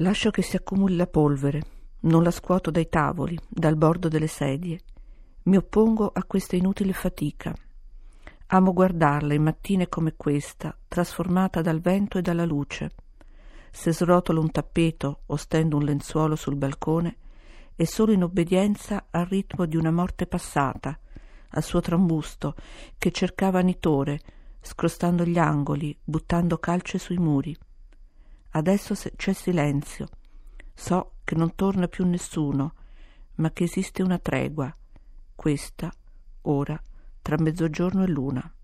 Lascio che si accumuli la polvere, non la scuoto dai tavoli, dal bordo delle sedie. Mi oppongo a questa inutile fatica. Amo guardarla in mattine come questa, trasformata dal vento e dalla luce. Se srotolo un tappeto o stendo un lenzuolo sul balcone, è solo in obbedienza al ritmo di una morte passata, al suo trambusto, che cercava nitore, scrostando gli angoli, buttando calce sui muri. Adesso c'è silenzio. So che non torna più nessuno, ma che esiste una tregua, questa, ora, tra mezzogiorno e l'una.